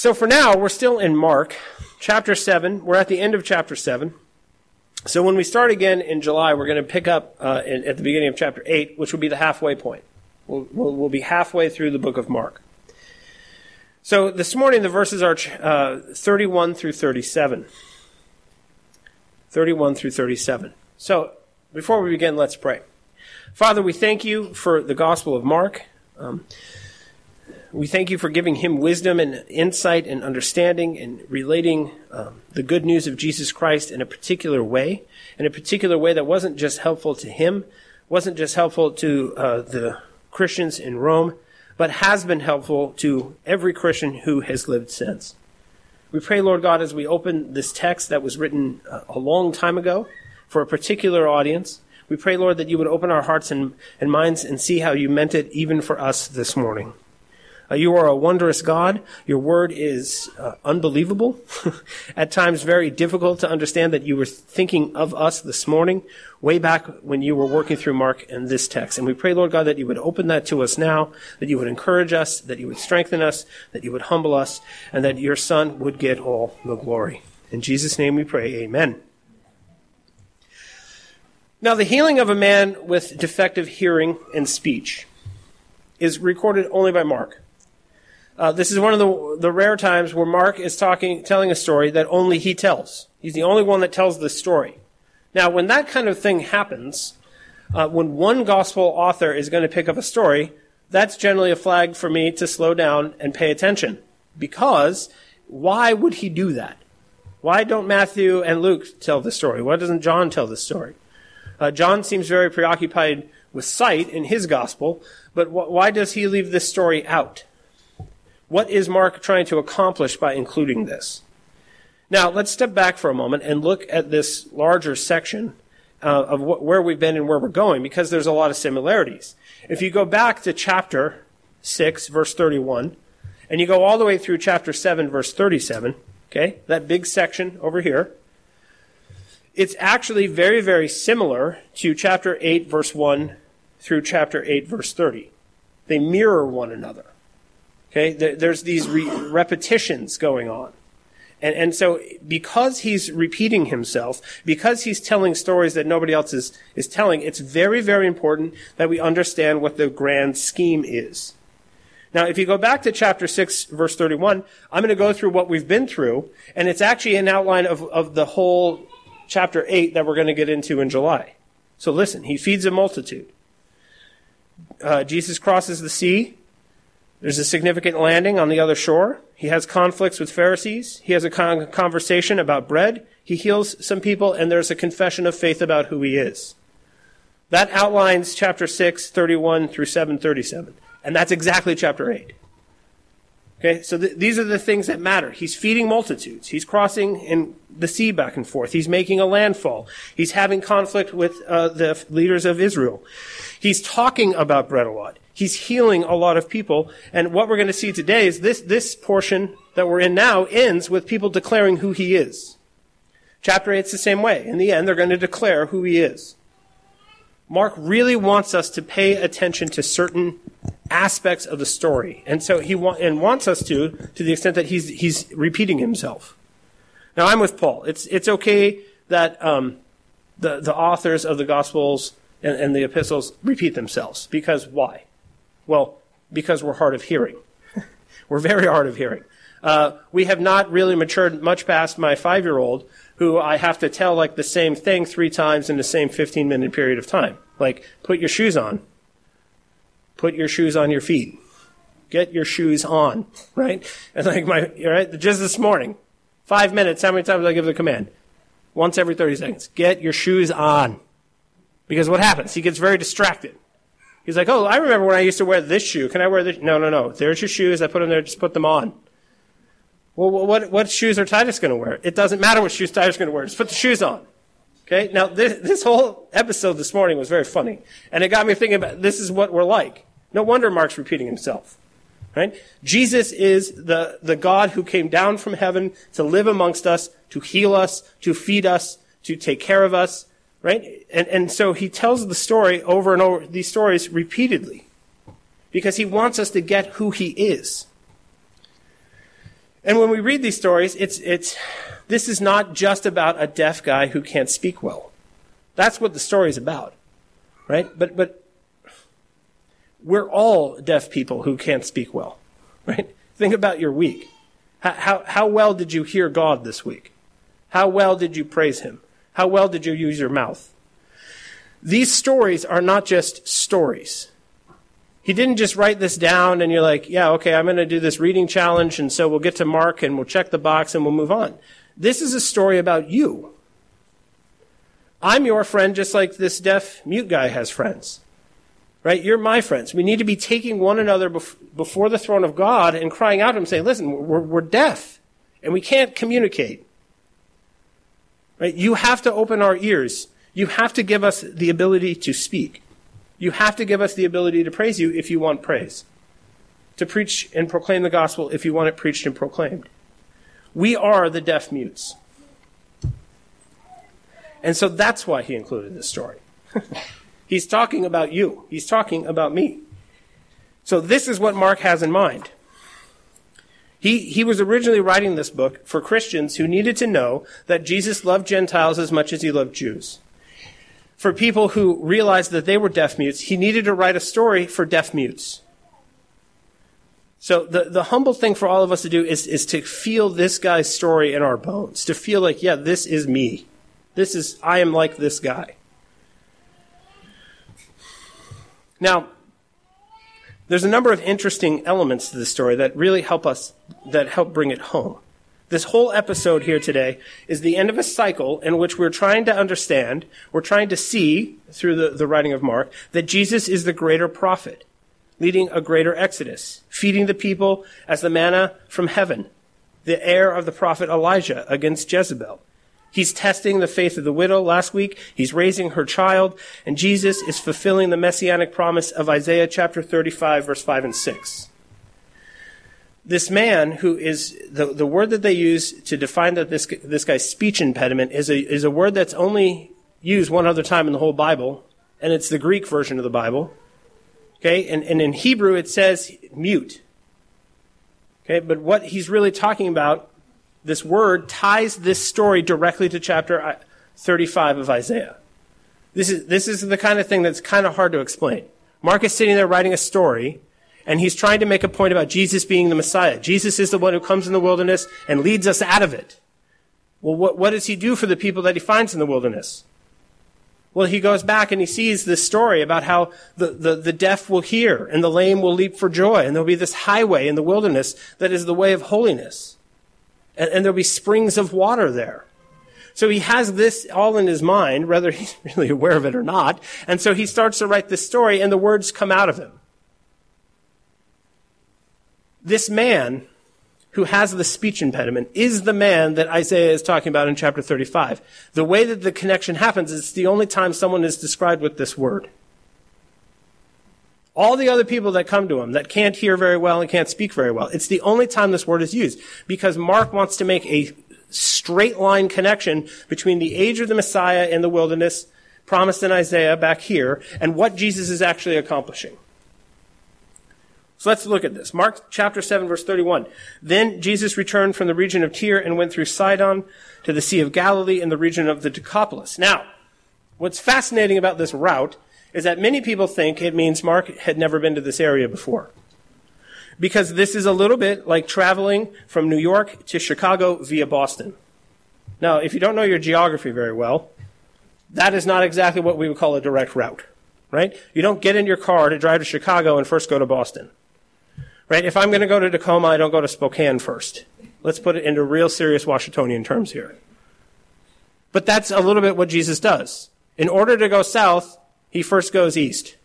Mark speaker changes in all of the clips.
Speaker 1: So for now, we're still in Mark, chapter 7. We're at the end of chapter 7. So when we start again in July, we're going to pick up uh, in, at the beginning of chapter 8, which will be the halfway point. We'll, we'll, we'll, be halfway through the book of Mark. So this morning, the verses are uh, 31 through 37. 31 through 37. So before we begin, let's pray. Father, we thank you for the Gospel of Mark. Um, we thank you for giving him wisdom and insight and understanding and relating um, the good news of Jesus Christ in a particular way, in a particular way that wasn't just helpful to him, wasn't just helpful to uh, the Christians in Rome, but has been helpful to every Christian who has lived since. We pray, Lord God, as we open this text that was written uh, a long time ago for a particular audience, we pray, Lord, that you would open our hearts and, and minds and see how you meant it even for us this morning. Uh, you are a wondrous God. Your word is uh, unbelievable. At times, very difficult to understand that you were thinking of us this morning, way back when you were working through Mark and this text. And we pray, Lord God, that you would open that to us now, that you would encourage us, that you would strengthen us, that you would humble us, and that your Son would get all the glory. In Jesus' name we pray, amen. Now, the healing of a man with defective hearing and speech is recorded only by Mark. Uh, this is one of the, the rare times where Mark is talking, telling a story that only he tells. He's the only one that tells the story. Now, when that kind of thing happens, uh, when one gospel author is going to pick up a story, that's generally a flag for me to slow down and pay attention. Because why would he do that? Why don't Matthew and Luke tell the story? Why doesn't John tell the story? Uh, John seems very preoccupied with sight in his gospel, but wh- why does he leave this story out? What is Mark trying to accomplish by including this? Now, let's step back for a moment and look at this larger section uh, of wh- where we've been and where we're going, because there's a lot of similarities. If you go back to chapter 6, verse 31, and you go all the way through chapter 7, verse 37, okay, that big section over here, it's actually very, very similar to chapter 8, verse 1 through chapter 8, verse 30. They mirror one another. Okay, there's these re- repetitions going on. And, and so because he's repeating himself, because he's telling stories that nobody else is, is telling, it's very, very important that we understand what the grand scheme is. Now, if you go back to chapter 6, verse 31, I'm going to go through what we've been through, and it's actually an outline of, of the whole chapter 8 that we're going to get into in July. So listen, he feeds a multitude. Uh, Jesus crosses the sea. There's a significant landing on the other shore. He has conflicts with Pharisees. He has a con- conversation about bread. He heals some people, and there's a confession of faith about who he is. That outlines chapter 6, 31 through 7, 37. And that's exactly chapter 8. Okay, so th- these are the things that matter. He's feeding multitudes. He's crossing in the sea back and forth. He's making a landfall. He's having conflict with uh, the leaders of Israel. He's talking about bread a lot. He's healing a lot of people. And what we're going to see today is this, this portion that we're in now ends with people declaring who he is. Chapter 8 is the same way. In the end, they're going to declare who he is. Mark really wants us to pay attention to certain aspects of the story. And so he wa- and wants us to, to the extent that he's, he's repeating himself. Now I'm with Paul. It's, it's okay that, um, the, the authors of the Gospels and, and the epistles repeat themselves. Because why? Well, because we're hard of hearing. we're very hard of hearing. Uh, we have not really matured much past my five year old, who I have to tell like the same thing three times in the same 15 minute period of time. Like, put your shoes on. Put your shoes on your feet. Get your shoes on, right? And like my, right, just this morning, five minutes, how many times did I give the command? Once every 30 seconds. Get your shoes on. Because what happens? He gets very distracted. He's like, oh, I remember when I used to wear this shoe. Can I wear this? No, no, no. There's your shoes. I put them there. Just put them on. Well, what, what shoes are Titus going to wear? It doesn't matter what shoes Titus is going to wear. Just put the shoes on. Okay? Now, this, this whole episode this morning was very funny. And it got me thinking about this is what we're like. No wonder Mark's repeating himself. Right? Jesus is the, the God who came down from heaven to live amongst us, to heal us, to feed us, to take care of us, Right? And, and so he tells the story over and over, these stories repeatedly, because he wants us to get who he is. And when we read these stories, it's, it's, this is not just about a deaf guy who can't speak well. That's what the story is about, right? But, but we're all deaf people who can't speak well, right? Think about your week. How, how, how well did you hear God this week? How well did you praise Him? How well did you use your mouth? These stories are not just stories. He didn't just write this down and you're like, yeah, okay, I'm going to do this reading challenge and so we'll get to Mark and we'll check the box and we'll move on. This is a story about you. I'm your friend just like this deaf mute guy has friends. Right? You're my friends. We need to be taking one another bef- before the throne of God and crying out to Him saying, listen, we're, we're deaf and we can't communicate. Right? You have to open our ears. You have to give us the ability to speak. You have to give us the ability to praise you if you want praise. To preach and proclaim the gospel if you want it preached and proclaimed. We are the deaf mutes. And so that's why he included this story. He's talking about you. He's talking about me. So this is what Mark has in mind. He, he was originally writing this book for Christians who needed to know that Jesus loved Gentiles as much as he loved Jews for people who realized that they were deaf mutes, he needed to write a story for deaf mutes. So the, the humble thing for all of us to do is, is to feel this guy's story in our bones, to feel like, yeah, this is me. This is, I am like this guy. Now, there's a number of interesting elements to the story that really help us, that help bring it home. This whole episode here today is the end of a cycle in which we're trying to understand, we're trying to see through the, the writing of Mark, that Jesus is the greater prophet, leading a greater exodus, feeding the people as the manna from heaven, the heir of the prophet Elijah against Jezebel. He's testing the faith of the widow last week. He's raising her child. And Jesus is fulfilling the messianic promise of Isaiah chapter 35, verse 5 and 6 this man who is the, the word that they use to define that this this guy's speech impediment is a is a word that's only used one other time in the whole Bible, and it's the Greek version of the Bible. Okay, and, and in Hebrew it says mute. Okay, but what he's really talking about, this word ties this story directly to chapter uh, 35 of Isaiah. This is this is the kind of thing that's kind of hard to explain. Mark is sitting there writing a story and he's trying to make a point about Jesus being the Messiah. Jesus is the one who comes in the wilderness and leads us out of it. Well, what, what does he do for the people that he finds in the wilderness? Well, he goes back and he sees this story about how the, the, the deaf will hear and the lame will leap for joy. And there'll be this highway in the wilderness that is the way of holiness. And, and there'll be springs of water there. So he has this all in his mind, whether he's really aware of it or not. And so he starts to write this story and the words come out of him. This man who has the speech impediment is the man that Isaiah is talking about in chapter 35. The way that the connection happens is the only time someone is described with this word. All the other people that come to him that can't hear very well and can't speak very well, it's the only time this word is used because Mark wants to make a straight line connection between the age of the Messiah in the wilderness promised in Isaiah back here and what Jesus is actually accomplishing. So let's look at this. Mark chapter 7 verse 31. Then Jesus returned from the region of Tyre and went through Sidon to the Sea of Galilee in the region of the Decapolis. Now, what's fascinating about this route is that many people think it means Mark had never been to this area before. Because this is a little bit like traveling from New York to Chicago via Boston. Now, if you don't know your geography very well, that is not exactly what we would call a direct route, right? You don't get in your car to drive to Chicago and first go to Boston. Right? If I'm going to go to Tacoma, I don't go to Spokane first. Let's put it into real serious Washingtonian terms here. But that's a little bit what Jesus does. In order to go south, he first goes east.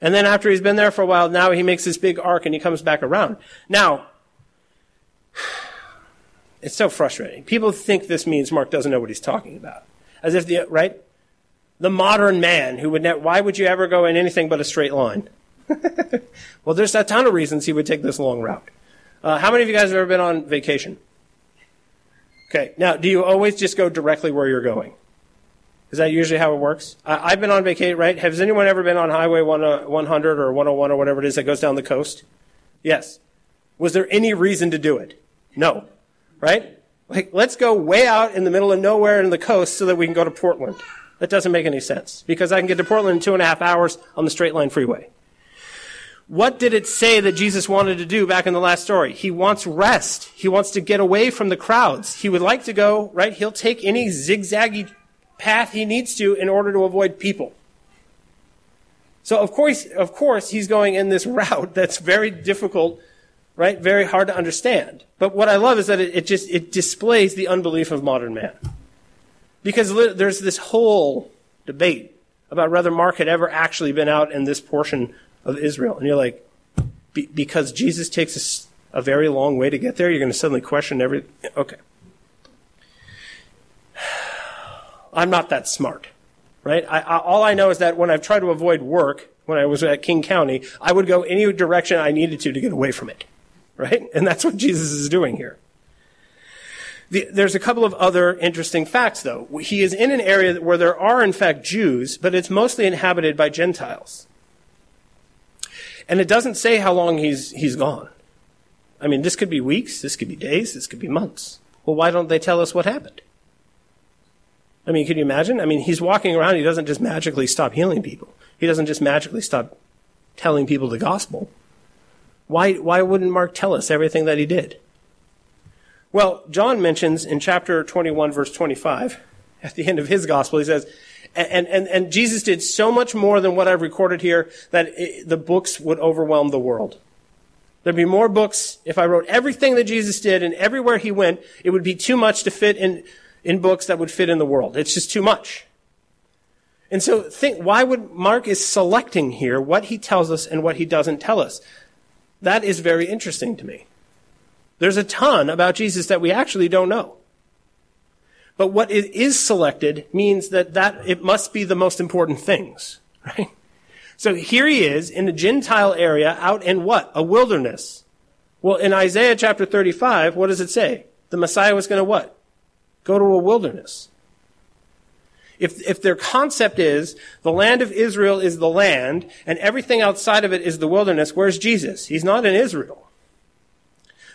Speaker 1: And then after he's been there for a while, now he makes this big arc and he comes back around. Now, it's so frustrating. People think this means Mark doesn't know what he's talking about. As if the, right? The modern man who would, ne- why would you ever go in anything but a straight line? well, there's a ton of reasons he would take this long route. Uh, how many of you guys have ever been on vacation? Okay, now, do you always just go directly where you're going? Is that usually how it works? I, have been on vacation, right? Has anyone ever been on Highway 1, uh, 100 or 101 or whatever it is that goes down the coast? Yes. Was there any reason to do it? No. Right? Like, let's go way out in the middle of nowhere in the coast so that we can go to Portland. That doesn't make any sense because I can get to Portland in two and a half hours on the straight line freeway. What did it say that Jesus wanted to do back in the last story? He wants rest. He wants to get away from the crowds. He would like to go, right? He'll take any zigzaggy path he needs to in order to avoid people. So of course, of course, he's going in this route that's very difficult, right? Very hard to understand. But what I love is that it, it just, it displays the unbelief of modern man. Because there's this whole debate about whether Mark had ever actually been out in this portion of Israel. And you're like, be, because Jesus takes a very long way to get there, you're going to suddenly question every. Okay. I'm not that smart, right? I, I, all I know is that when I've tried to avoid work, when I was at King County, I would go any direction I needed to to get away from it, right? And that's what Jesus is doing here. The, there's a couple of other interesting facts, though. He is in an area where there are, in fact, Jews, but it's mostly inhabited by Gentiles. And it doesn't say how long he's, he's gone. I mean, this could be weeks, this could be days, this could be months. Well, why don't they tell us what happened? I mean, can you imagine? I mean, he's walking around, he doesn't just magically stop healing people. He doesn't just magically stop telling people the gospel. Why, why wouldn't Mark tell us everything that he did? Well, John mentions in chapter 21, verse 25, at the end of his gospel, he says, and, and, and Jesus did so much more than what I've recorded here that it, the books would overwhelm the world. There'd be more books. If I wrote everything that Jesus did and everywhere he went, it would be too much to fit in, in books that would fit in the world. It's just too much. And so think, why would Mark is selecting here what he tells us and what he doesn't tell us? That is very interesting to me. There's a ton about Jesus that we actually don't know. But what is selected means that, that it must be the most important things, right? So here he is in a Gentile area out in what? A wilderness. Well, in Isaiah chapter 35, what does it say? The Messiah was going to what? Go to a wilderness. If, if their concept is the land of Israel is the land and everything outside of it is the wilderness, where's Jesus? He's not in Israel.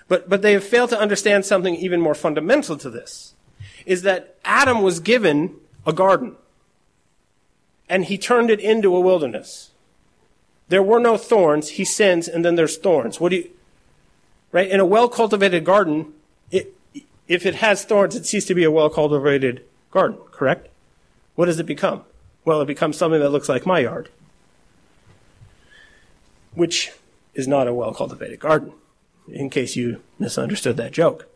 Speaker 1: But, but they have failed to understand something even more fundamental to this is that Adam was given a garden and he turned it into a wilderness. There were no thorns. He sins and then there's thorns. What do you, right? In a well cultivated garden, if it has thorns, it ceases to be a well cultivated garden, correct? What does it become? Well, it becomes something that looks like my yard, which is not a well cultivated garden, in case you misunderstood that joke.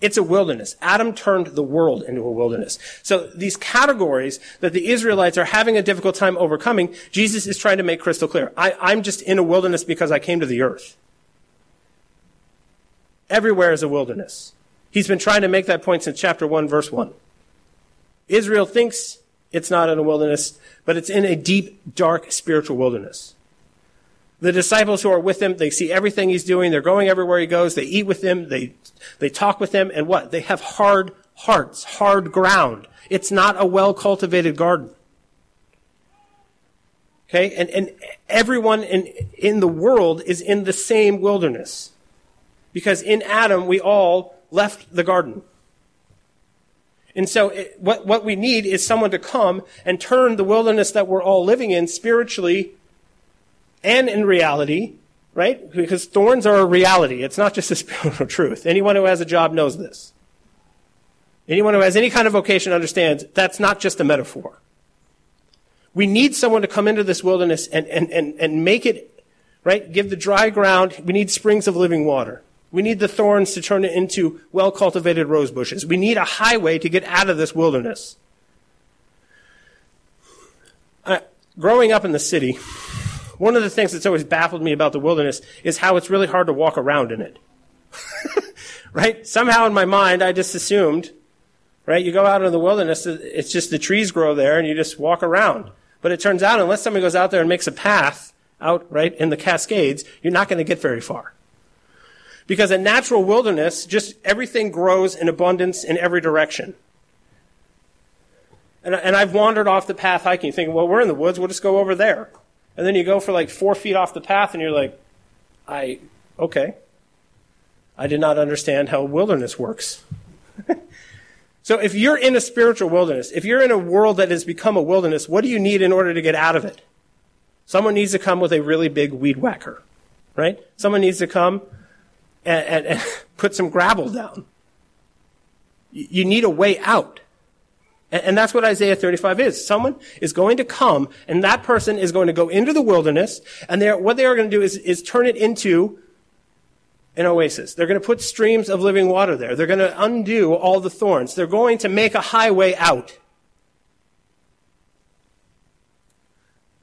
Speaker 1: It's a wilderness. Adam turned the world into a wilderness. So these categories that the Israelites are having a difficult time overcoming, Jesus is trying to make crystal clear. I, I'm just in a wilderness because I came to the earth. Everywhere is a wilderness. He's been trying to make that point since chapter 1, verse 1. Israel thinks it's not in a wilderness, but it's in a deep, dark spiritual wilderness. The disciples who are with him, they see everything he's doing. They're going everywhere he goes. They eat with him. They, they talk with him. And what? They have hard hearts, hard ground. It's not a well cultivated garden. Okay? And, and everyone in, in the world is in the same wilderness. Because in Adam, we all left the garden. And so it, what, what we need is someone to come and turn the wilderness that we're all living in spiritually and in reality, right? Because thorns are a reality. It's not just a spiritual truth. Anyone who has a job knows this. Anyone who has any kind of vocation understands that's not just a metaphor. We need someone to come into this wilderness and, and, and, and make it, right? Give the dry ground. We need springs of living water. We need the thorns to turn it into well cultivated rose bushes. We need a highway to get out of this wilderness. Growing up in the city, one of the things that's always baffled me about the wilderness is how it's really hard to walk around in it. right? Somehow in my mind, I just assumed, right? You go out into the wilderness, it's just the trees grow there and you just walk around. But it turns out, unless somebody goes out there and makes a path out, right, in the Cascades, you're not going to get very far. Because a natural wilderness, just everything grows in abundance in every direction. And, and I've wandered off the path hiking thinking, well, we're in the woods, we'll just go over there. And then you go for like four feet off the path and you're like, I, okay. I did not understand how wilderness works. so if you're in a spiritual wilderness, if you're in a world that has become a wilderness, what do you need in order to get out of it? Someone needs to come with a really big weed whacker, right? Someone needs to come and, and, and put some gravel down. You need a way out. And that's what Isaiah 35 is. Someone is going to come, and that person is going to go into the wilderness, and what they are going to do is, is turn it into an oasis. They're going to put streams of living water there. They're going to undo all the thorns. They're going to make a highway out.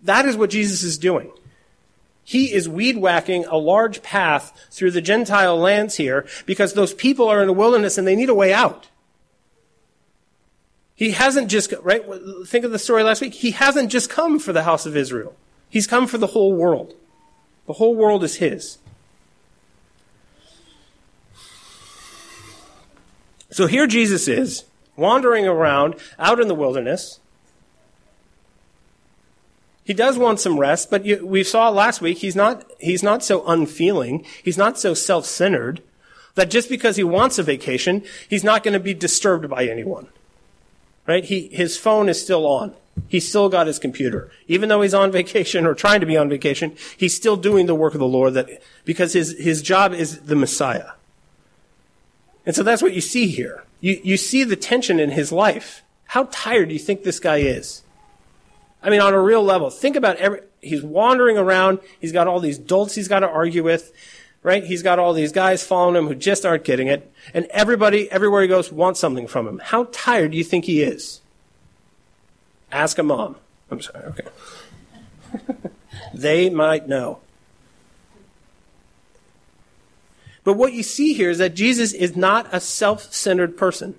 Speaker 1: That is what Jesus is doing. He is weed whacking a large path through the Gentile lands here because those people are in the wilderness and they need a way out. He hasn't just, right? Think of the story last week. He hasn't just come for the house of Israel. He's come for the whole world. The whole world is his. So here Jesus is, wandering around out in the wilderness. He does want some rest, but you, we saw last week he's not, he's not so unfeeling. He's not so self-centered that just because he wants a vacation, he's not going to be disturbed by anyone. Right? He, his phone is still on. He's still got his computer. Even though he's on vacation or trying to be on vacation, he's still doing the work of the Lord that, because his, his job is the Messiah. And so that's what you see here. You, you see the tension in his life. How tired do you think this guy is? I mean, on a real level, think about every, he's wandering around. He's got all these dolts he's got to argue with, right? He's got all these guys following him who just aren't getting it. And everybody, everywhere he goes, wants something from him. How tired do you think he is? Ask a mom. I'm sorry, okay. they might know. But what you see here is that Jesus is not a self centered person.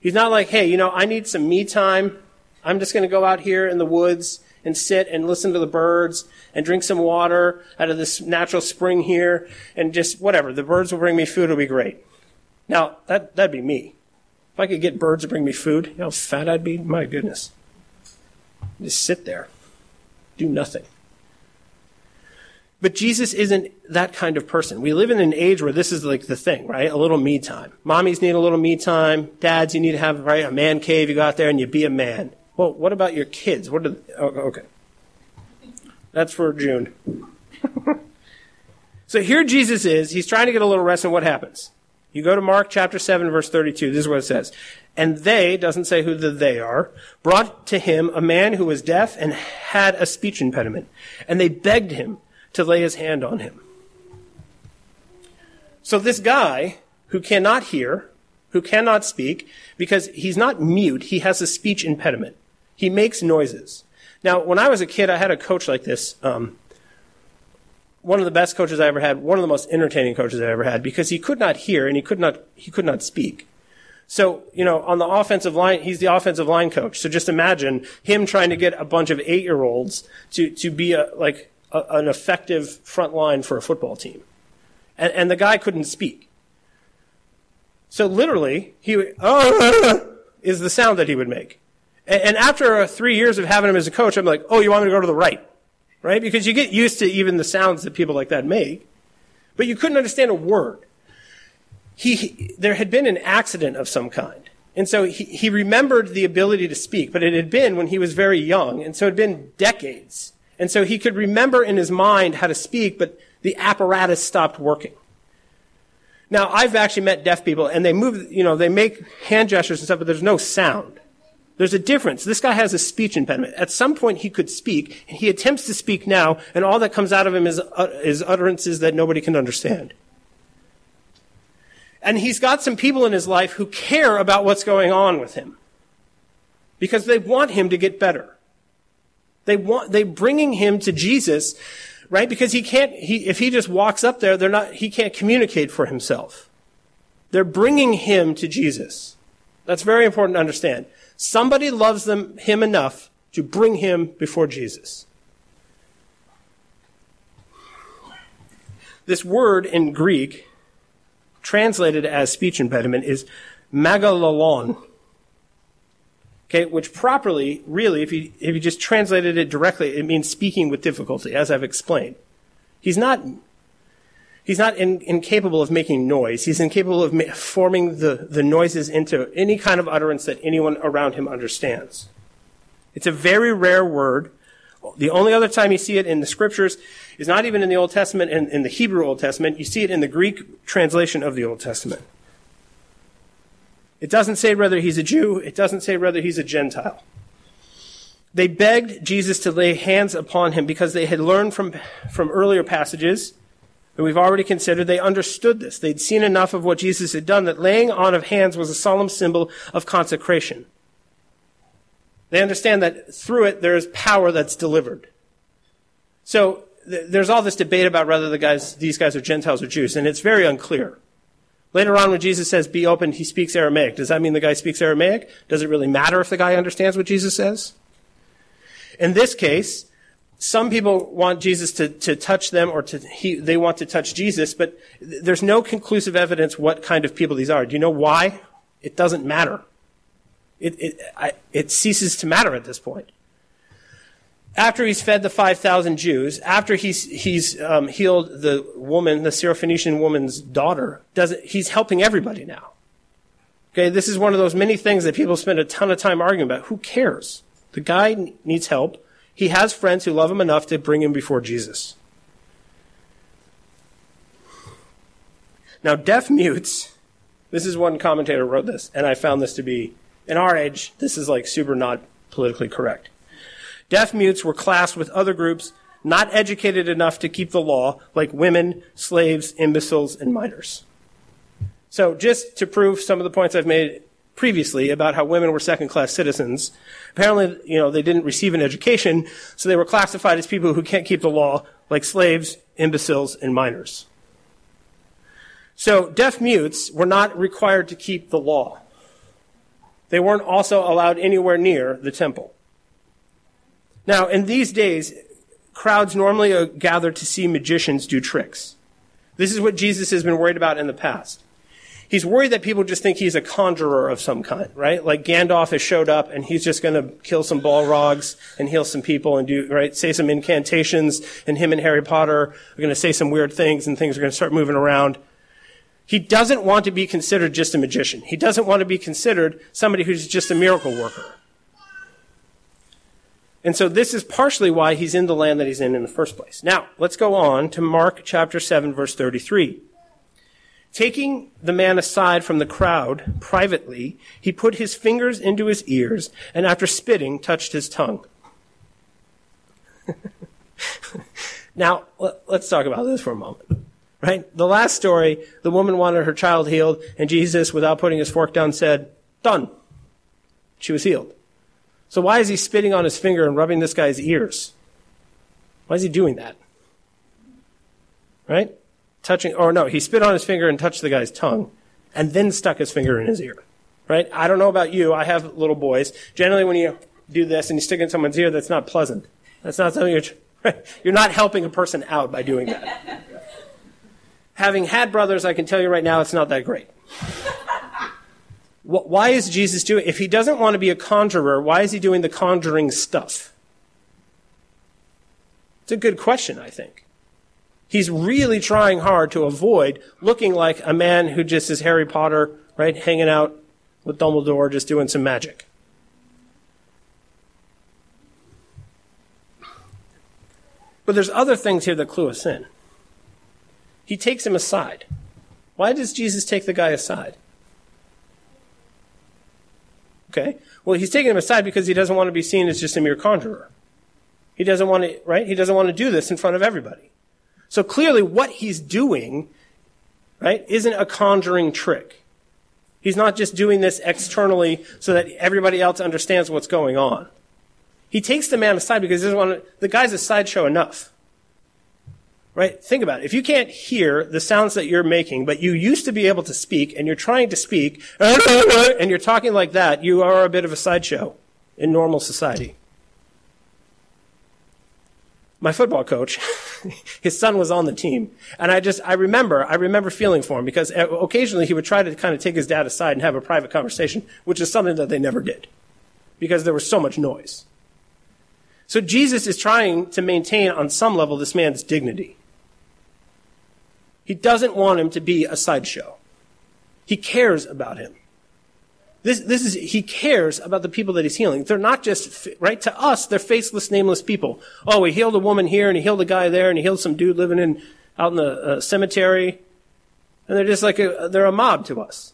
Speaker 1: He's not like, hey, you know, I need some me time. I'm just going to go out here in the woods and sit and listen to the birds and drink some water out of this natural spring here and just whatever. The birds will bring me food. It'll be great. Now, that, that'd be me. If I could get birds to bring me food, you know how fat I'd be? My goodness. Just sit there. Do nothing. But Jesus isn't that kind of person. We live in an age where this is like the thing, right? A little me time. Mommies need a little me time. Dads, you need to have, right, a man cave. You go out there and you be a man. Well, what about your kids? What are, oh, okay. That's for June. so here Jesus is. He's trying to get a little rest, and what happens? You go to Mark chapter 7, verse 32. This is what it says. And they, doesn't say who the they are, brought to him a man who was deaf and had a speech impediment. And they begged him to lay his hand on him. So this guy who cannot hear, who cannot speak, because he's not mute, he has a speech impediment. He makes noises. Now, when I was a kid, I had a coach like this. Um, one of the best coaches I ever had, one of the most entertaining coaches I ever had, because he could not hear and he could not he could not speak. So, you know, on the offensive line, he's the offensive line coach. So just imagine him trying to get a bunch of eight year olds to, to be a, like a, an effective front line for a football team. And, and the guy couldn't speak. So literally, he would, oh, is the sound that he would make. And, after three years of having him as a coach, I'm like, oh, you want me to go to the right? Right? Because you get used to even the sounds that people like that make. But you couldn't understand a word. He, he there had been an accident of some kind. And so he, he remembered the ability to speak, but it had been when he was very young. And so it had been decades and so he could remember in his mind how to speak, but the apparatus stopped working. Now, I've actually met deaf people and they move, you know, they make hand gestures and stuff, but there's no sound. There's a difference. This guy has a speech impediment. At some point he could speak, and he attempts to speak now, and all that comes out of him is, uh, is utterances that nobody can understand. And he's got some people in his life who care about what's going on with him. Because they want him to get better. They want, they're bringing him to Jesus, right? Because he can't, he, if he just walks up there, they're not, he can't communicate for himself. They're bringing him to Jesus. That's very important to understand. Somebody loves them, him enough to bring him before Jesus. This word in Greek, translated as speech impediment, is mogilalon. Okay, which properly, really, if you, if you just translated it directly, it means speaking with difficulty, as I've explained. He's not, he's not in, incapable of making noise. He's incapable of ma- forming the, the noises into any kind of utterance that anyone around him understands. It's a very rare word. The only other time you see it in the scriptures is not even in the Old Testament and in the Hebrew Old Testament. You see it in the Greek translation of the Old Testament. It doesn't say whether he's a Jew. It doesn't say whether he's a Gentile. They begged Jesus to lay hands upon him because they had learned from, from earlier passages we've already considered. They understood this. They'd seen enough of what Jesus had done that laying on of hands was a solemn symbol of consecration. They understand that through it there is power that's delivered. So th- there's all this debate about whether the guys, these guys are Gentiles or Jews, and it's very unclear. Later on, when Jesus says, be open, he speaks Aramaic. Does that mean the guy speaks Aramaic? Does it really matter if the guy understands what Jesus says? In this case, some people want Jesus to, to touch them or to, he, they want to touch Jesus, but there's no conclusive evidence what kind of people these are. Do you know why? It doesn't matter. It, it, I, it ceases to matter at this point. After he's fed the 5,000 Jews, after he's, he's um, healed the woman, the Syrophoenician woman's daughter, does it, he's helping everybody now. Okay, this is one of those many things that people spend a ton of time arguing about. Who cares? The guy needs help. He has friends who love him enough to bring him before Jesus. Now, deaf mutes, this is one commentator wrote this, and I found this to be, in our age, this is like super not politically correct. Deaf mutes were classed with other groups not educated enough to keep the law, like women, slaves, imbeciles, and minors. So, just to prove some of the points I've made previously about how women were second class citizens, apparently, you know, they didn't receive an education, so they were classified as people who can't keep the law, like slaves, imbeciles, and minors. So, deaf mutes were not required to keep the law. They weren't also allowed anywhere near the temple. Now, in these days, crowds normally gather to see magicians do tricks. This is what Jesus has been worried about in the past. He's worried that people just think he's a conjurer of some kind, right? Like Gandalf has showed up and he's just going to kill some Balrogs and heal some people and do, right? Say some incantations and him and Harry Potter are going to say some weird things and things are going to start moving around. He doesn't want to be considered just a magician. He doesn't want to be considered somebody who's just a miracle worker. And so this is partially why he's in the land that he's in in the first place. Now, let's go on to Mark chapter 7 verse 33. Taking the man aside from the crowd privately, he put his fingers into his ears and after spitting touched his tongue. now, let's talk about this for a moment. Right? The last story, the woman wanted her child healed and Jesus, without putting his fork down, said, done. She was healed. So why is he spitting on his finger and rubbing this guy's ears? Why is he doing that? Right? Touching, or no, he spit on his finger and touched the guy's tongue and then stuck his finger in his ear. Right? I don't know about you. I have little boys. Generally, when you do this and you stick in someone's ear, that's not pleasant. That's not something you're, right? you're not helping a person out by doing that. Having had brothers, I can tell you right now, it's not that great. Why is Jesus doing If he doesn't want to be a conjurer, why is he doing the conjuring stuff? It's a good question, I think. He's really trying hard to avoid looking like a man who just is Harry Potter, right, hanging out with Dumbledore, just doing some magic. But there's other things here that clue us in. He takes him aside. Why does Jesus take the guy aside? Okay? Well, he's taking him aside because he doesn't want to be seen as just a mere conjurer. He doesn't want to, right? He doesn't want to do this in front of everybody. So clearly what he's doing, right, isn't a conjuring trick. He's not just doing this externally so that everybody else understands what's going on. He takes the man aside because to, the guy's a sideshow enough. Right? Think about it. If you can't hear the sounds that you're making, but you used to be able to speak and you're trying to speak and you're talking like that, you are a bit of a sideshow in normal society. My football coach, his son was on the team. And I just, I remember, I remember feeling for him because uh, occasionally he would try to kind of take his dad aside and have a private conversation, which is something that they never did because there was so much noise. So Jesus is trying to maintain on some level this man's dignity. He doesn't want him to be a sideshow. He cares about him. This, this is, he cares about the people that he's healing. They're not just, right? To us, they're faceless, nameless people. Oh, he healed a woman here, and he healed a guy there, and he healed some dude living in, out in the uh, cemetery. And they're just like a, they're a mob to us.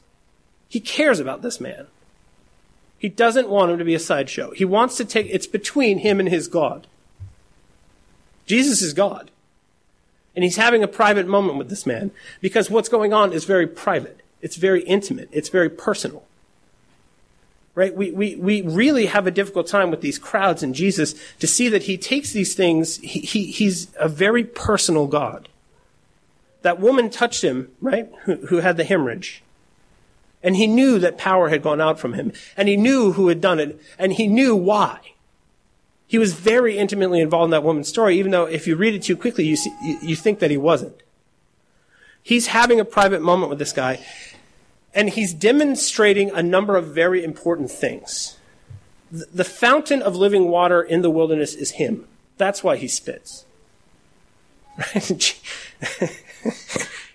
Speaker 1: He cares about this man. He doesn't want him to be a sideshow. He wants to take, it's between him and his God. Jesus is God. And he's having a private moment with this man because what's going on is very private. It's very intimate. It's very personal. Right? We, we, we really have a difficult time with these crowds and Jesus to see that he takes these things, he, he, he's a very personal God. That woman touched him, right? Who, who had the hemorrhage. And he knew that power had gone out from him. And he knew who had done it. And he knew why. He was very intimately involved in that woman's story, even though if you read it too quickly, you, see, you, you think that he wasn't. He's having a private moment with this guy, and he's demonstrating a number of very important things. The, fountain of living water in the wilderness is him. That's why he spits.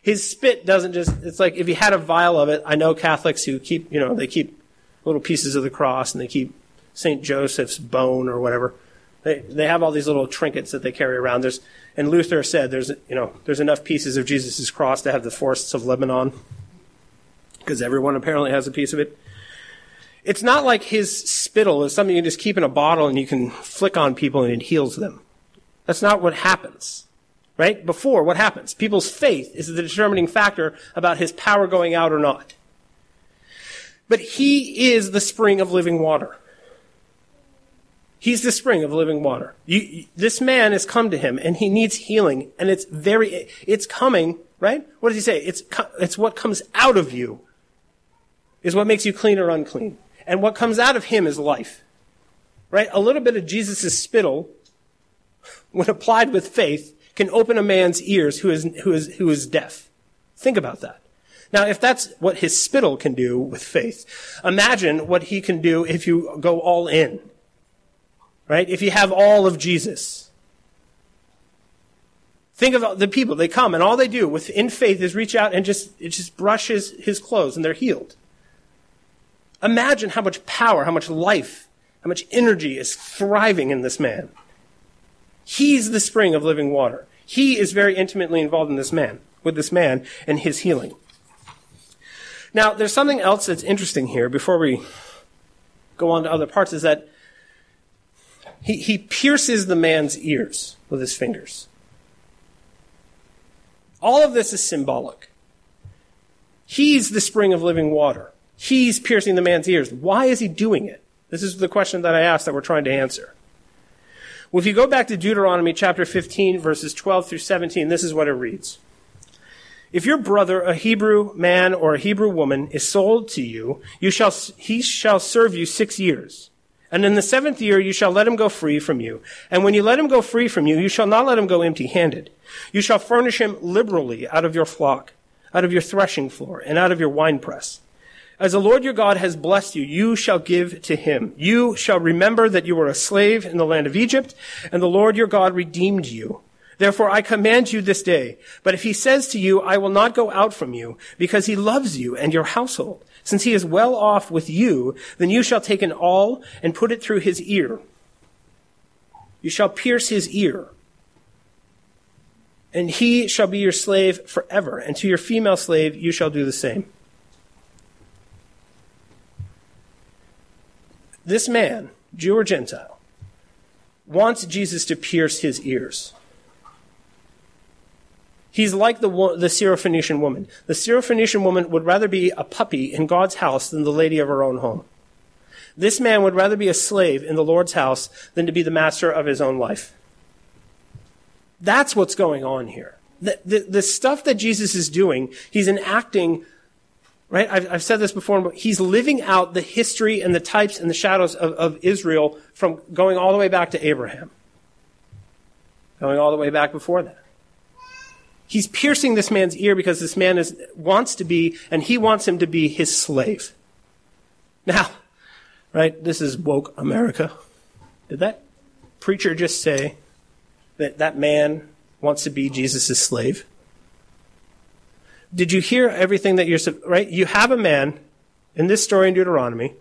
Speaker 1: His spit doesn't just, it's like if he had a vial of it, I know Catholics who keep, you know, they keep little pieces of the cross and they keep St. Joseph's bone or whatever. They, they have all these little trinkets that they carry around. There's, and Luther said there's, you know, there's enough pieces of Jesus' cross to have the forests of Lebanon because everyone apparently has a piece of it. It's not like his spittle is something you just keep in a bottle and you can flick on people and it heals them. That's not what happens. Right? Before, what happens? People's faith is the determining factor about his power going out or not. But he is the spring of living water. He's the spring of living water. You, this man has come to him and he needs healing and it's very, it's coming, right? What does he say? It's, it's what comes out of you is what makes you clean or unclean. And what comes out of him is life. Right? A little bit of Jesus' spittle, when applied with faith, can open a man's ears who is, who is, who is deaf. Think about that. Now, if that's what his spittle can do with faith, imagine what he can do if you go all in Right? If you have all of Jesus. Think of the people. They come and all they do with in faith is reach out and just, just brush his, his clothes and they're healed. Imagine how much power, how much life, how much energy is thriving in this man. He's the spring of living water. He is very intimately involved in this man, with this man and his healing. Now, there's something else that's interesting here before we go on to other parts is that he, he pierces the man's ears with his fingers. All of this is symbolic. He's the spring of living water. He's piercing the man's ears. Why is he doing it? This is the question that I asked that we're trying to answer. Well, if you go back to Deuteronomy chapter 15, verses 12 through 17, this is what it reads. If your brother, a Hebrew man or a Hebrew woman, is sold to you, you shall, he shall serve you six years. And in the seventh year you shall let him go free from you. And when you let him go free from you, you shall not let him go empty handed. You shall furnish him liberally out of your flock, out of your threshing floor, and out of your winepress. As the Lord your God has blessed you, you shall give to him. You shall remember that you were a slave in the land of Egypt, and the Lord your God redeemed you. Therefore I command you this day. But if he says to you, I will not go out from you, because he loves you and your household, since he is well off with you, then you shall take an awl and put it through his ear. You shall pierce his ear. And he shall be your slave forever, and to your female slave you shall do the same. This man, Jew or Gentile, wants Jesus to pierce his ears. He's like the, the Syrophoenician woman. The Syrophoenician woman would rather be a puppy in God's house than the lady of her own home. This man would rather be a slave in the Lord's house than to be the master of his own life. That's what's going on here. The, the, the stuff that Jesus is doing, he's enacting, right? I've, I've, said this before, but he's living out the history and the types and the shadows of, of Israel from going all the way back to Abraham. Going all the way back before that. He's piercing this man's ear because this man is, wants to be, and he wants him to be his slave. Now, right, this is woke America. Did that preacher just say that that man wants to be Jesus' slave? Did you hear everything that you're, right? You have a man in this story in Deuteronomy.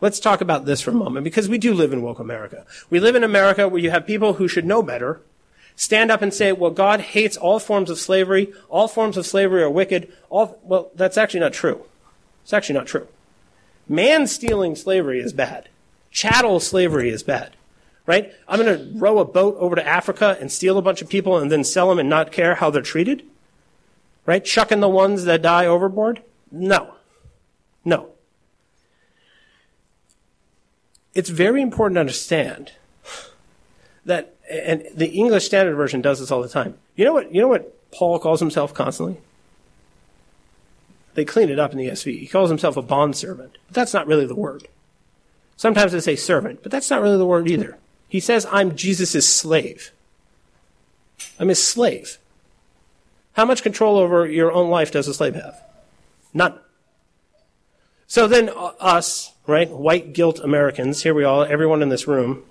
Speaker 1: Let's talk about this for a moment because we do live in woke America. We live in America where you have people who should know better stand up and say, well, God hates all forms of slavery. All forms of slavery are wicked. All, well, that's actually not true. It's actually not true. Man stealing slavery is bad. Chattel slavery is bad. Right? I'm going to row a boat over to Africa and steal a bunch of people and then sell them and not care how they're treated? Right? Chucking the ones that die overboard? No. No. It's very important to understand that, and the English Standard Version does this all the time. You know what, you know what Paul calls himself constantly? They clean it up in the ESV. He calls himself a bondservant. But that's not really the word. Sometimes they say servant, but that's not really the word either. He says, I'm Jesus' slave. I'm his slave. How much control over your own life does a slave have? None. So then, uh, us, right, white guilt Americans, here we are, everyone in this room,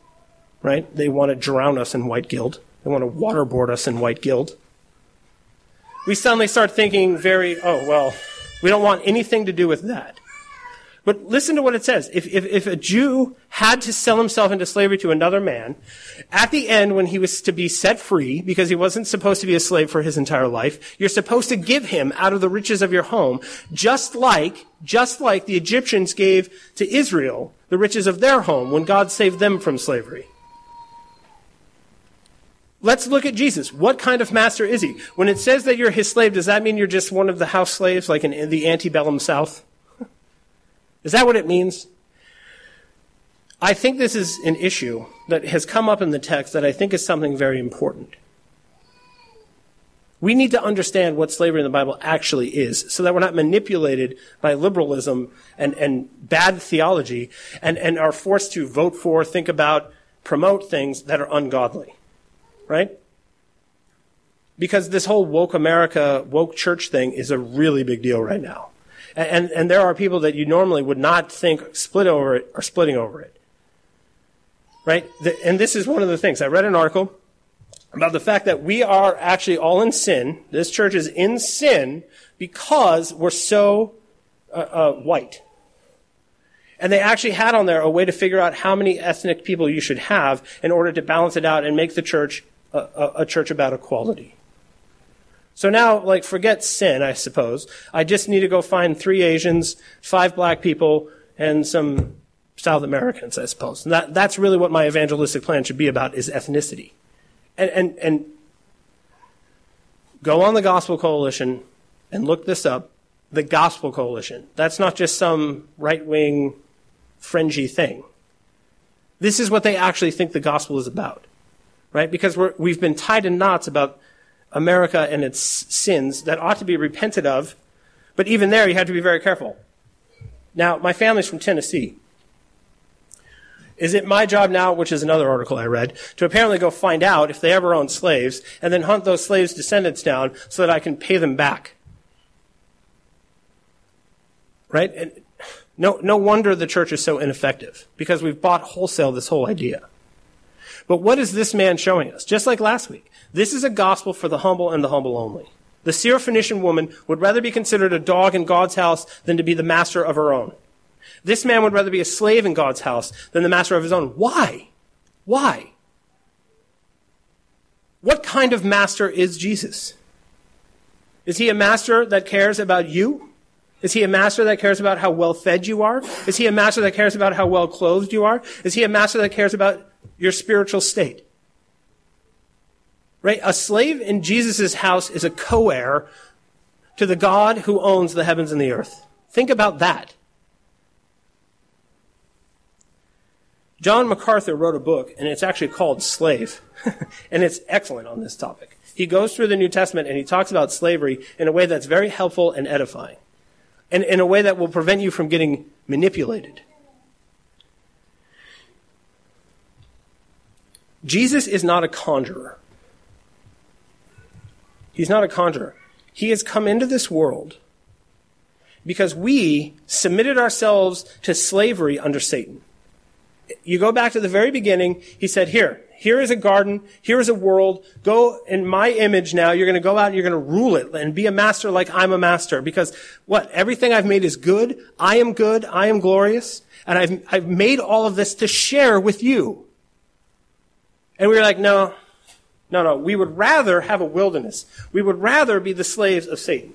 Speaker 1: right, they want to drown us in white guilt. They want to waterboard us in white guilt. We suddenly start thinking very, oh, well, we don't want anything to do with that. But listen to what it says. If, if, if, a Jew had to sell himself into slavery to another man, at the end, when he was to be set free, because he wasn't supposed to be a slave for his entire life, you're supposed to give him out of the riches of your home, just like, just like the Egyptians gave to Israel the riches of their home when God saved them from slavery. Let's look at Jesus. What kind of master is he? When it says that you're his slave, does that mean you're just one of the house slaves, like in the antebellum South? Is that what it means? I think this is an issue that has come up in the text that I think is something very important. We need to understand what slavery in the Bible actually is so that we're not manipulated by liberalism and, and bad theology and, and are forced to vote for, think about, promote things that are ungodly right? Because this whole woke America, woke church thing is a really big deal right now. And, and, there are people that you normally would not think split over it are splitting over it. Right? The, and this is one of the things. I read an article about the fact that we are actually all in sin. This church is in sin because we're so uh, uh, white. And they actually had on there a way to figure out how many ethnic people you should have in order to balance it out and make the church a, a church about equality. So now, like, forget sin, I suppose. I just need to go find three Asians, five black people, and some South Americans, I suppose. And that, that's really what my evangelistic plan should be about, is ethnicity. And, and, and go on the Gospel Coalition and look this up. The Gospel Coalition. That's not just some right-wing, fringy thing. This is what they actually think the gospel is about right? Because we have been tied in knots about America and its sins that ought to be repented of, but even there you have to be very careful. Now, my family's from Tennessee. Is it my job now, which is another article I read, to apparently go find out if they ever owned slaves and then hunt those slaves' descendants down so that I can pay them back? Right? And no, no wonder the church is so ineffective because we've bought wholesale this whole idea. But what is this man showing us? Just like last week, this is a gospel for the humble and the humble only. The Syrophoenician woman would rather be considered a dog in God's house than to be the master of her own. This man would rather be a slave in God's house than the master of his own. Why? Why? What kind of master is Jesus? Is he a master that cares about you? Is he a master that cares about how well fed you are? Is he a master that cares about how well clothed you are? Is he a master that cares about your spiritual state. Right? A slave in Jesus' house is a co-heir to the God who owns the heavens and the earth. Think about that. John MacArthur wrote a book, and it's actually called Slave, and it's excellent on this topic. He goes through the New Testament and he talks about slavery in a way that's very helpful and edifying, and in a way that will prevent you from getting manipulated. Jesus is not a conjurer. He's not a conjurer. He has come into this world because we submitted ourselves to slavery under Satan. You go back to the very beginning, he said, Here, Here is a garden. Here is a world. Go in my image now. You're going to go out and you're going to rule it and be a master like I'm a master. Because what? Everything I've made is good. I am good. I am glorious. And I've, I've made all of this to share with you. And we were like, no, no, no. We would rather have a wilderness. We would rather be the slaves of Satan.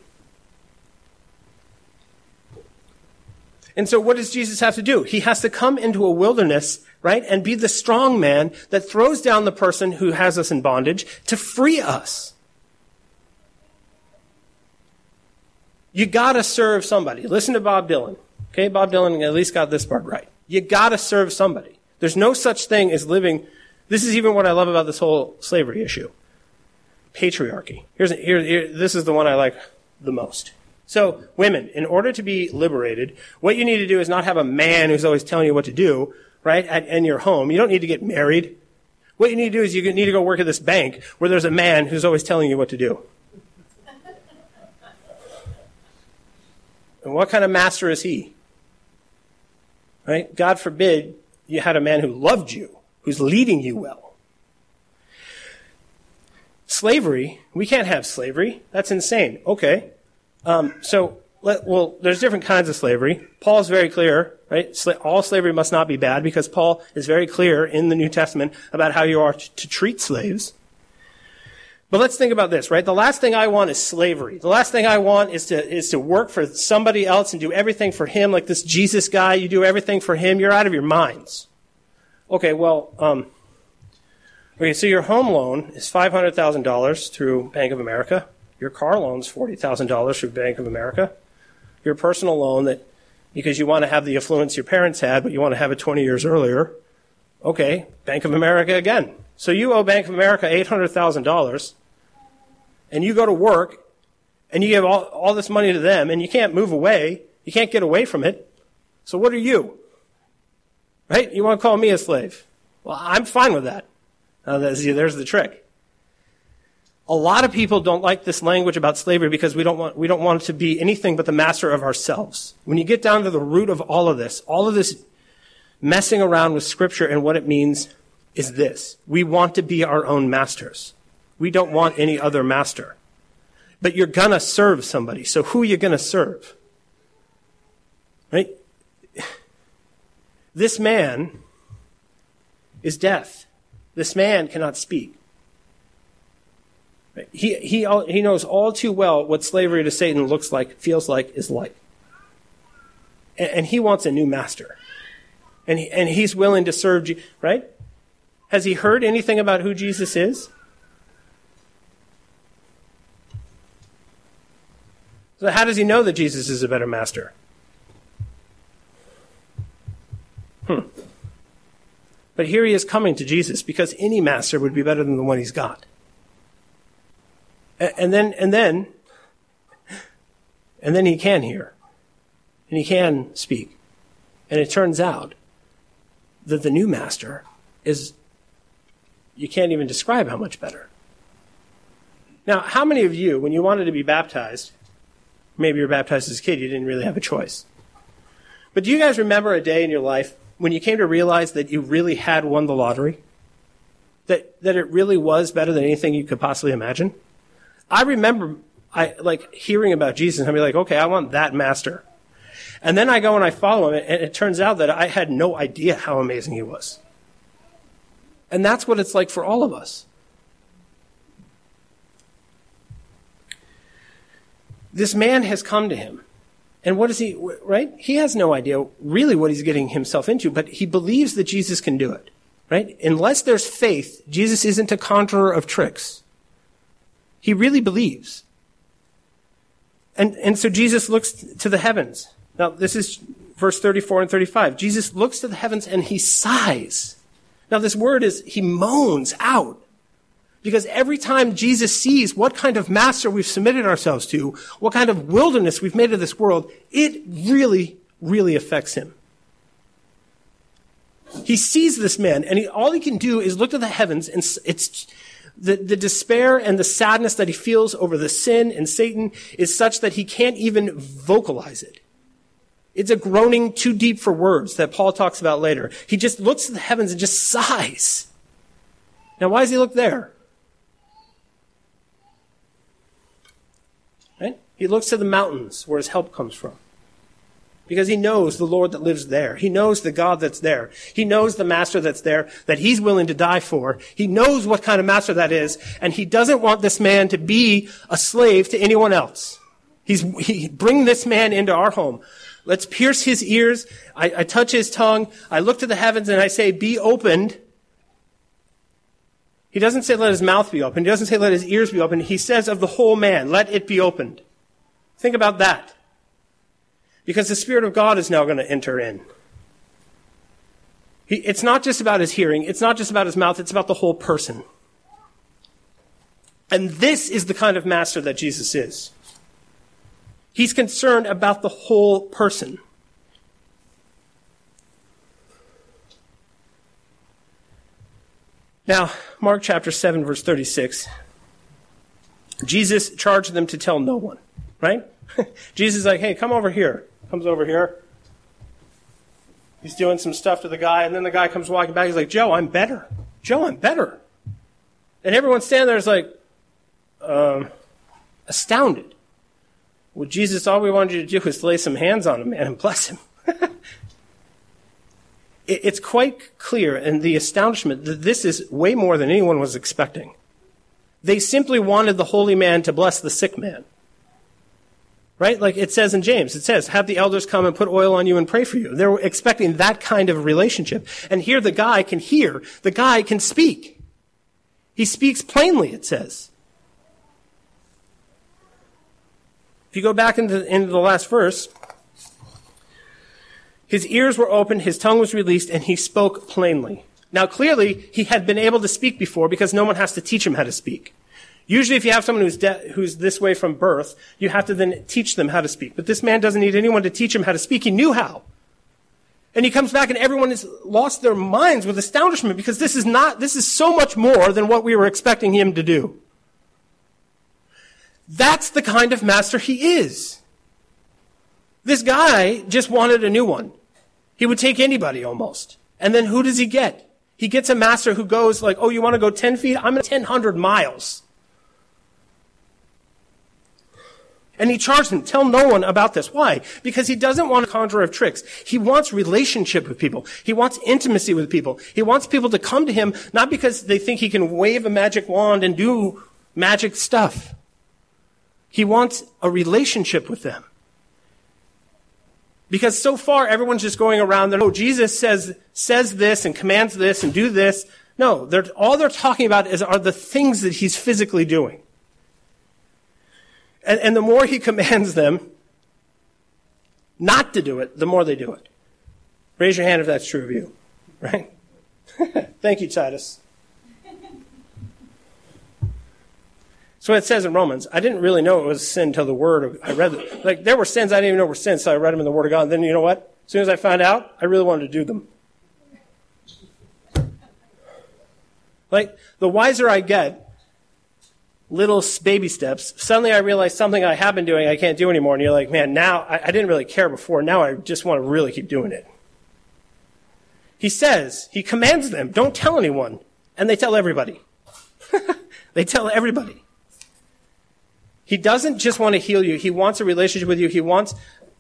Speaker 1: And so what does Jesus have to do? He has to come into a wilderness, right, and be the strong man that throws down the person who has us in bondage to free us. You gotta serve somebody. Listen to Bob Dylan. Okay, Bob Dylan at least got this part right. You gotta serve somebody. There's no such thing as living. This is even what I love about this whole slavery issue. Patriarchy. Here's, here, here, this is the one I like the most. So, women, in order to be liberated, what you need to do is not have a man who's always telling you what to do, right, at, in your home. You don't need to get married. What you need to do is you need to go work at this bank where there's a man who's always telling you what to do. And what kind of master is he? Right? God forbid you had a man who loved you, who's leading you well. Slavery, we can't have slavery. That's insane. Okay. Um, so, let, well, there's different kinds of slavery. Paul's very clear, right? All slavery must not be bad because Paul is very clear in the New Testament about how you are to, to treat slaves. But let's think about this, right? The last thing I want is slavery. The last thing I want is to, is to work for somebody else and do everything for him, like this Jesus guy. You do everything for him. You're out of your minds. Okay, well, um, okay, so your home loan is $500,000 through Bank of America. Your car loan's $40,000 through Bank of America. Your personal loan that, because you want to have the affluence your parents had, but you want to have it 20 years earlier. Okay, Bank of America again. So you owe Bank of America $800,000 and you go to work and you give all, all this money to them and you can't move away. You can't get away from it. So what are you? Right? You want to call me a slave? Well, I'm fine with that. There's the trick. A lot of people don't like this language about slavery because we don't want, we don't want to be anything but the master of ourselves. When you get down to the root of all of this, all of this messing around with scripture and what it means is this. We want to be our own masters. We don't want any other master. But you're gonna serve somebody. So who are you gonna serve? Right? This man is deaf. This man cannot speak. He, he, he knows all too well what slavery to Satan looks like, feels like, is like. And, and he wants a new master. And, he, and he's willing to serve, right? Has he heard anything about who Jesus is? So, how does he know that Jesus is a better master? Hmm. But here he is coming to Jesus because any master would be better than the one he's got. And then, and then, and then he can hear. And he can speak. And it turns out that the new master is, you can't even describe how much better. Now, how many of you, when you wanted to be baptized, maybe you were baptized as a kid, you didn't really have a choice. But do you guys remember a day in your life when you came to realize that you really had won the lottery? That, that it really was better than anything you could possibly imagine? I remember I like hearing about Jesus be like, okay, I want that master. And then I go and I follow him, and it turns out that I had no idea how amazing he was. And that's what it's like for all of us. This man has come to him. And what is he, right? He has no idea really what he's getting himself into, but he believes that Jesus can do it, right? Unless there's faith, Jesus isn't a conjurer of tricks. He really believes. And, and so Jesus looks to the heavens. Now, this is verse 34 and 35. Jesus looks to the heavens and he sighs. Now, this word is he moans out. Because every time Jesus sees what kind of master we've submitted ourselves to, what kind of wilderness we've made of this world, it really, really affects him. He sees this man, and he, all he can do is look to the heavens, and it's the, the despair and the sadness that he feels over the sin and Satan is such that he can't even vocalize it. It's a groaning too deep for words that Paul talks about later. He just looks to the heavens and just sighs. Now, why does he look there? Right? He looks to the mountains where his help comes from. Because he knows the Lord that lives there. He knows the God that's there. He knows the master that's there that he's willing to die for. He knows what kind of master that is, and he doesn't want this man to be a slave to anyone else. He's, he, bring this man into our home. Let's pierce his ears. I, I touch his tongue. I look to the heavens and I say, be opened. He doesn't say let his mouth be opened. He doesn't say let his ears be opened. He says of the whole man, let it be opened. Think about that. Because the Spirit of God is now going to enter in. He, it's not just about his hearing. It's not just about his mouth. It's about the whole person. And this is the kind of master that Jesus is. He's concerned about the whole person. Now, Mark chapter 7, verse 36. Jesus charged them to tell no one, right? Jesus is like, hey, come over here. Comes over here. He's doing some stuff to the guy, and then the guy comes walking back. He's like, Joe, I'm better. Joe, I'm better. And everyone standing there is like, um, astounded. Well, Jesus, all we wanted you to do was lay some hands on him, and bless him. it's quite clear in the astonishment that this is way more than anyone was expecting. They simply wanted the holy man to bless the sick man. Right? Like it says in James, it says, have the elders come and put oil on you and pray for you. They're expecting that kind of relationship. And here the guy can hear, the guy can speak. He speaks plainly, it says. If you go back into, into the last verse, his ears were opened, his tongue was released, and he spoke plainly. Now, clearly, he had been able to speak before because no one has to teach him how to speak. Usually, if you have someone who's, de- who's this way from birth, you have to then teach them how to speak. But this man doesn't need anyone to teach him how to speak. He knew how. And he comes back and everyone has lost their minds with astonishment because this is not, this is so much more than what we were expecting him to do. That's the kind of master he is. This guy just wanted a new one. He would take anybody almost. And then who does he get? He gets a master who goes like, oh, you want to go 10 feet? I'm at 1,000 miles. And he charged them, tell no one about this. Why? Because he doesn't want a conjurer of tricks. He wants relationship with people. He wants intimacy with people. He wants people to come to him, not because they think he can wave a magic wand and do magic stuff. He wants a relationship with them. Because so far everyone's just going around there, oh, Jesus says, says this and commands this and do this. No, they're, all they're talking about is, are the things that he's physically doing. And, and the more he commands them not to do it, the more they do it. Raise your hand if that's true of you, right? Thank you, Titus. So it says in Romans, I didn't really know it was sin until the word of, I read. Like, there were sins I didn't even know were sins, so I read them in the word of God. And then you know what? As soon as I found out, I really wanted to do them. Like, the wiser I get, little baby steps, suddenly I realize something I have been doing I can't do anymore. And you're like, man, now, I, I didn't really care before. Now I just want to really keep doing it. He says, he commands them, don't tell anyone. And they tell everybody. they tell everybody. He doesn't just want to heal you. He wants a relationship with you. He wants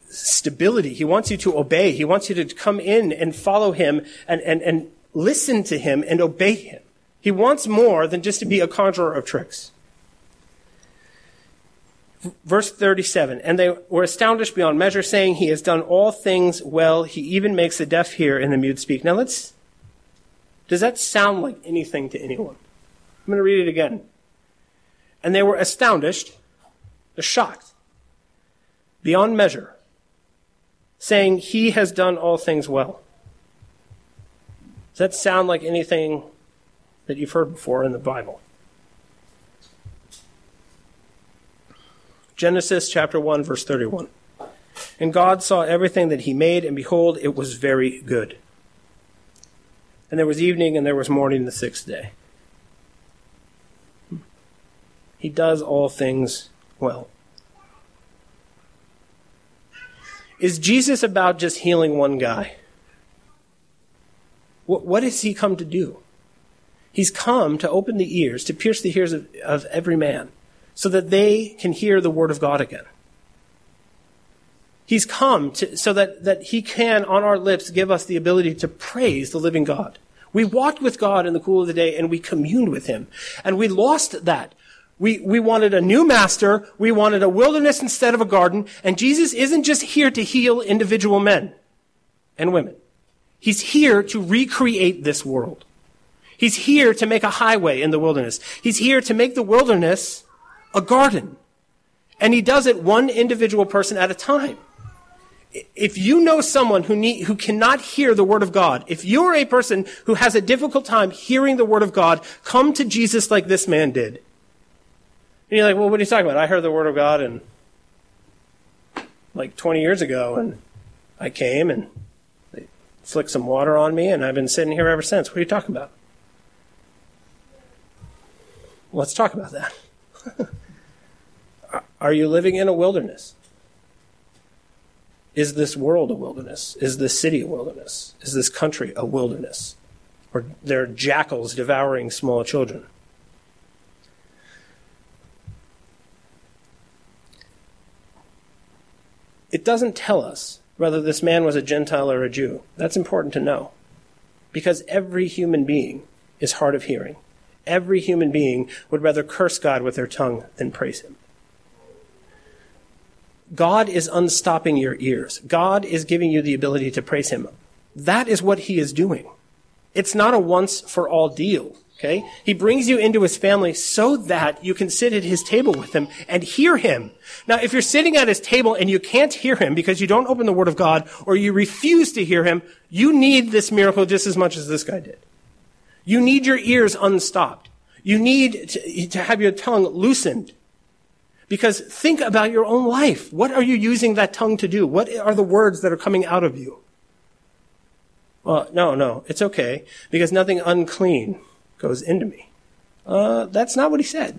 Speaker 1: stability. He wants you to obey. He wants you to come in and follow him and, and, and listen to him and obey him. He wants more than just to be a conjurer of tricks. Verse 37, and they were astonished beyond measure, saying, He has done all things well. He even makes the deaf hear and the mute speak. Now let's, does that sound like anything to anyone? I'm going to read it again. And they were astonished they're shocked beyond measure, saying, He has done all things well. Does that sound like anything that you've heard before in the Bible? Genesis chapter 1, verse 31. And God saw everything that he made, and behold, it was very good. And there was evening, and there was morning the sixth day. He does all things well. Is Jesus about just healing one guy? What, what has he come to do? He's come to open the ears, to pierce the ears of, of every man, so that they can hear the word of God again. He's come to, so that, that he can, on our lips, give us the ability to praise the living God. We walked with God in the cool of the day and we communed with him. And we lost that. We, we wanted a new master. We wanted a wilderness instead of a garden. And Jesus isn't just here to heal individual men and women. He's here to recreate this world. He's here to make a highway in the wilderness. He's here to make the wilderness a garden. And he does it one individual person at a time if you know someone who need, who cannot hear the word of God, if you're a person who has a difficult time hearing the word of God, come to Jesus like this man did. And you're like, well, what are you talking about? I heard the word of God and like 20 years ago and I came and they flicked some water on me and I've been sitting here ever since. What are you talking about? Let's talk about that. are you living in a wilderness? Is this world a wilderness? Is this city a wilderness? Is this country a wilderness? Or there are jackals devouring small children? It doesn't tell us whether this man was a Gentile or a Jew. That's important to know. Because every human being is hard of hearing. Every human being would rather curse God with their tongue than praise him. God is unstopping your ears. God is giving you the ability to praise Him. That is what He is doing. It's not a once for all deal. Okay? He brings you into his family so that you can sit at his table with him and hear him. Now, if you're sitting at his table and you can't hear him because you don't open the word of God or you refuse to hear him, you need this miracle just as much as this guy did. You need your ears unstopped. You need to, to have your tongue loosened because think about your own life. What are you using that tongue to do? What are the words that are coming out of you? Well, no, no, it's okay because nothing unclean goes into me. Uh, that's not what he said.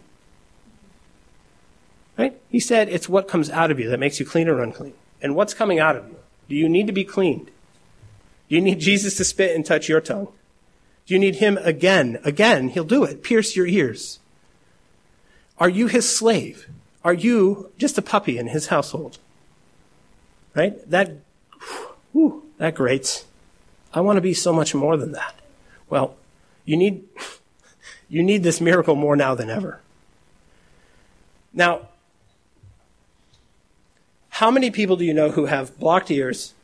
Speaker 1: Right? He said it's what comes out of you that makes you clean or unclean. And what's coming out of you? Do you need to be cleaned? Do you need Jesus to spit and touch your tongue? Do you need him again? Again, he'll do it. Pierce your ears. Are you his slave? Are you just a puppy in his household? Right? That, whew, that grates. I want to be so much more than that. Well, you need, you need this miracle more now than ever. Now, how many people do you know who have blocked ears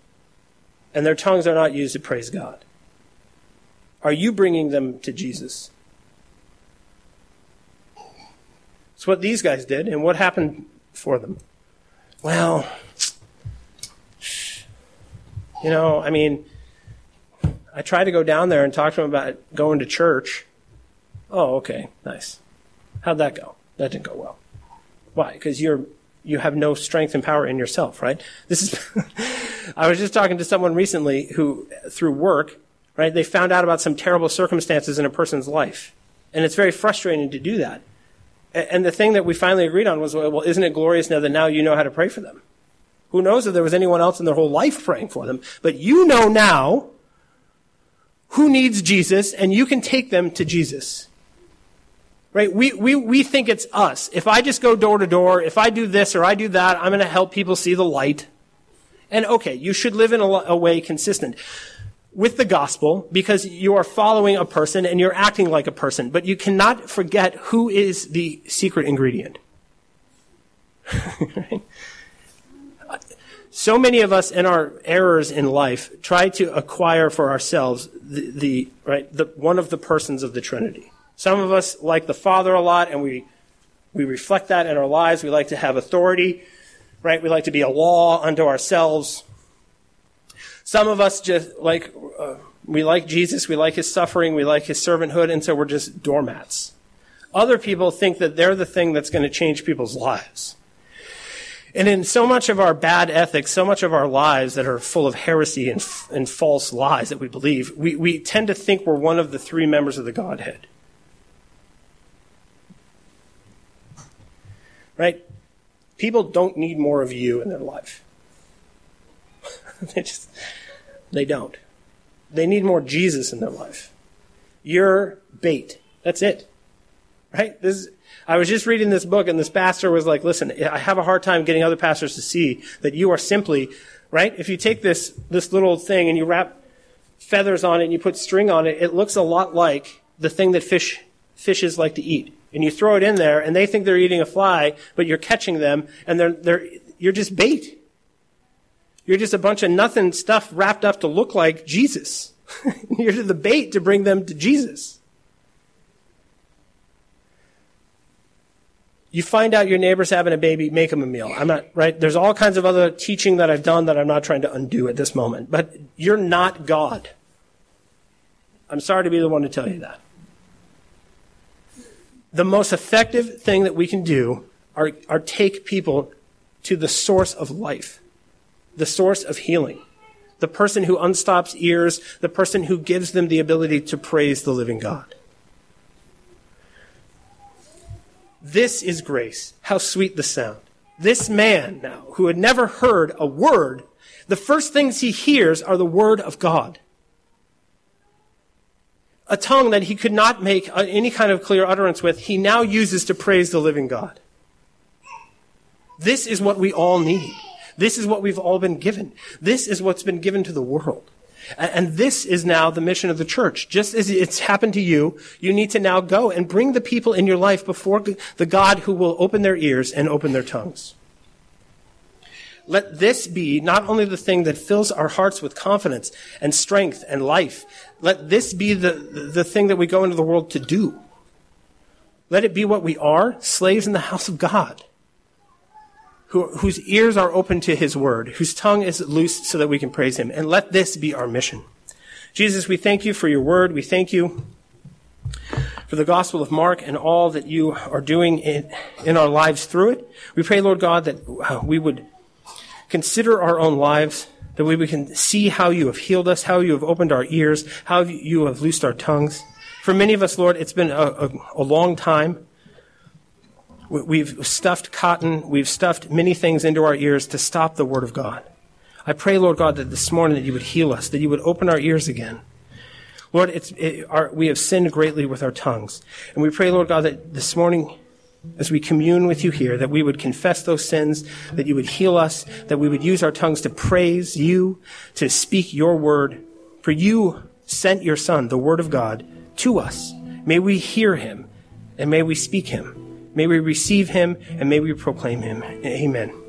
Speaker 1: and their tongues are not used to praise God? Are you bringing them to Jesus? It's what these guys did, and what happened for them? Well, you know, I mean, I tried to go down there and talk to them about going to church. Oh, okay, nice. How'd that go? That didn't go well. Why? Because you're you have no strength and power in yourself, right? This is. I was just talking to someone recently who, through work, right, they found out about some terrible circumstances in a person's life, and it's very frustrating to do that. And the thing that we finally agreed on was, well, isn't it glorious now that now you know how to pray for them? Who knows if there was anyone else in their whole life praying for them? But you know now who needs Jesus, and you can take them to Jesus. Right? We, we, we think it's us. If I just go door to door, if I do this or I do that, I'm going to help people see the light. And okay, you should live in a, a way consistent with the gospel because you are following a person and you're acting like a person, but you cannot forget who is the secret ingredient. So many of us in our errors in life try to acquire for ourselves the, the right the one of the persons of the Trinity. Some of us like the Father a lot, and we we reflect that in our lives. We like to have authority, right? We like to be a law unto ourselves. Some of us just like, uh, we like Jesus, we like his suffering, we like his servanthood, and so we're just doormats. Other people think that they're the thing that's going to change people's lives. And in so much of our bad ethics, so much of our lives that are full of heresy and, and false lies that we believe, we, we tend to think we're one of the three members of the Godhead. Right? People don't need more of you in their life. they just, they don't. They need more Jesus in their life. You're bait. That's it. Right? This is, I was just reading this book and this pastor was like, listen, I have a hard time getting other pastors to see that you are simply, right? If you take this, this little thing and you wrap feathers on it and you put string on it, it looks a lot like the thing that fish, fishes like to eat. And you throw it in there and they think they're eating a fly, but you're catching them and they're, they're, you're just bait. You're just a bunch of nothing stuff wrapped up to look like Jesus. you're the bait to bring them to Jesus. You find out your neighbor's having a baby, make them a meal. I'm not, right? There's all kinds of other teaching that I've done that I'm not trying to undo at this moment. But you're not God. I'm sorry to be the one to tell you that. The most effective thing that we can do are, are take people to the source of life, the source of healing, the person who unstops ears, the person who gives them the ability to praise the living God. This is grace. How sweet the sound. This man now, who had never heard a word, the first things he hears are the word of God. A tongue that he could not make any kind of clear utterance with, he now uses to praise the living God. This is what we all need. This is what we've all been given. This is what's been given to the world. And this is now the mission of the church. Just as it's happened to you, you need to now go and bring the people in your life before the God who will open their ears and open their tongues. Let this be not only the thing that fills our hearts with confidence and strength and life, let this be the, the thing that we go into the world to do. Let it be what we are, slaves in the house of God who, whose ears are open to his word, whose tongue is loose so that we can praise him. And let this be our mission. Jesus, we thank you for your word. We thank you for the Gospel of Mark and all that you are doing in, in our lives through it. We pray, Lord God, that uh, we would consider our own lives, that we can see how you have healed us, how you have opened our ears, how you have loosed our tongues. For many of us, Lord, it's been a, a, a long time. We've stuffed cotton, we've stuffed many things into our ears to stop the Word of God. I pray, Lord God, that this morning that you would heal us, that you would open our ears again. Lord, it's, it, our, we have sinned greatly with our tongues. And we pray, Lord God, that this morning, as we commune with you here, that we would confess those sins, that you would heal us, that we would use our tongues to praise you, to speak your word. For you sent your Son, the Word of God, to us. May we hear him and may we speak him. May we receive him and may we proclaim him. Amen.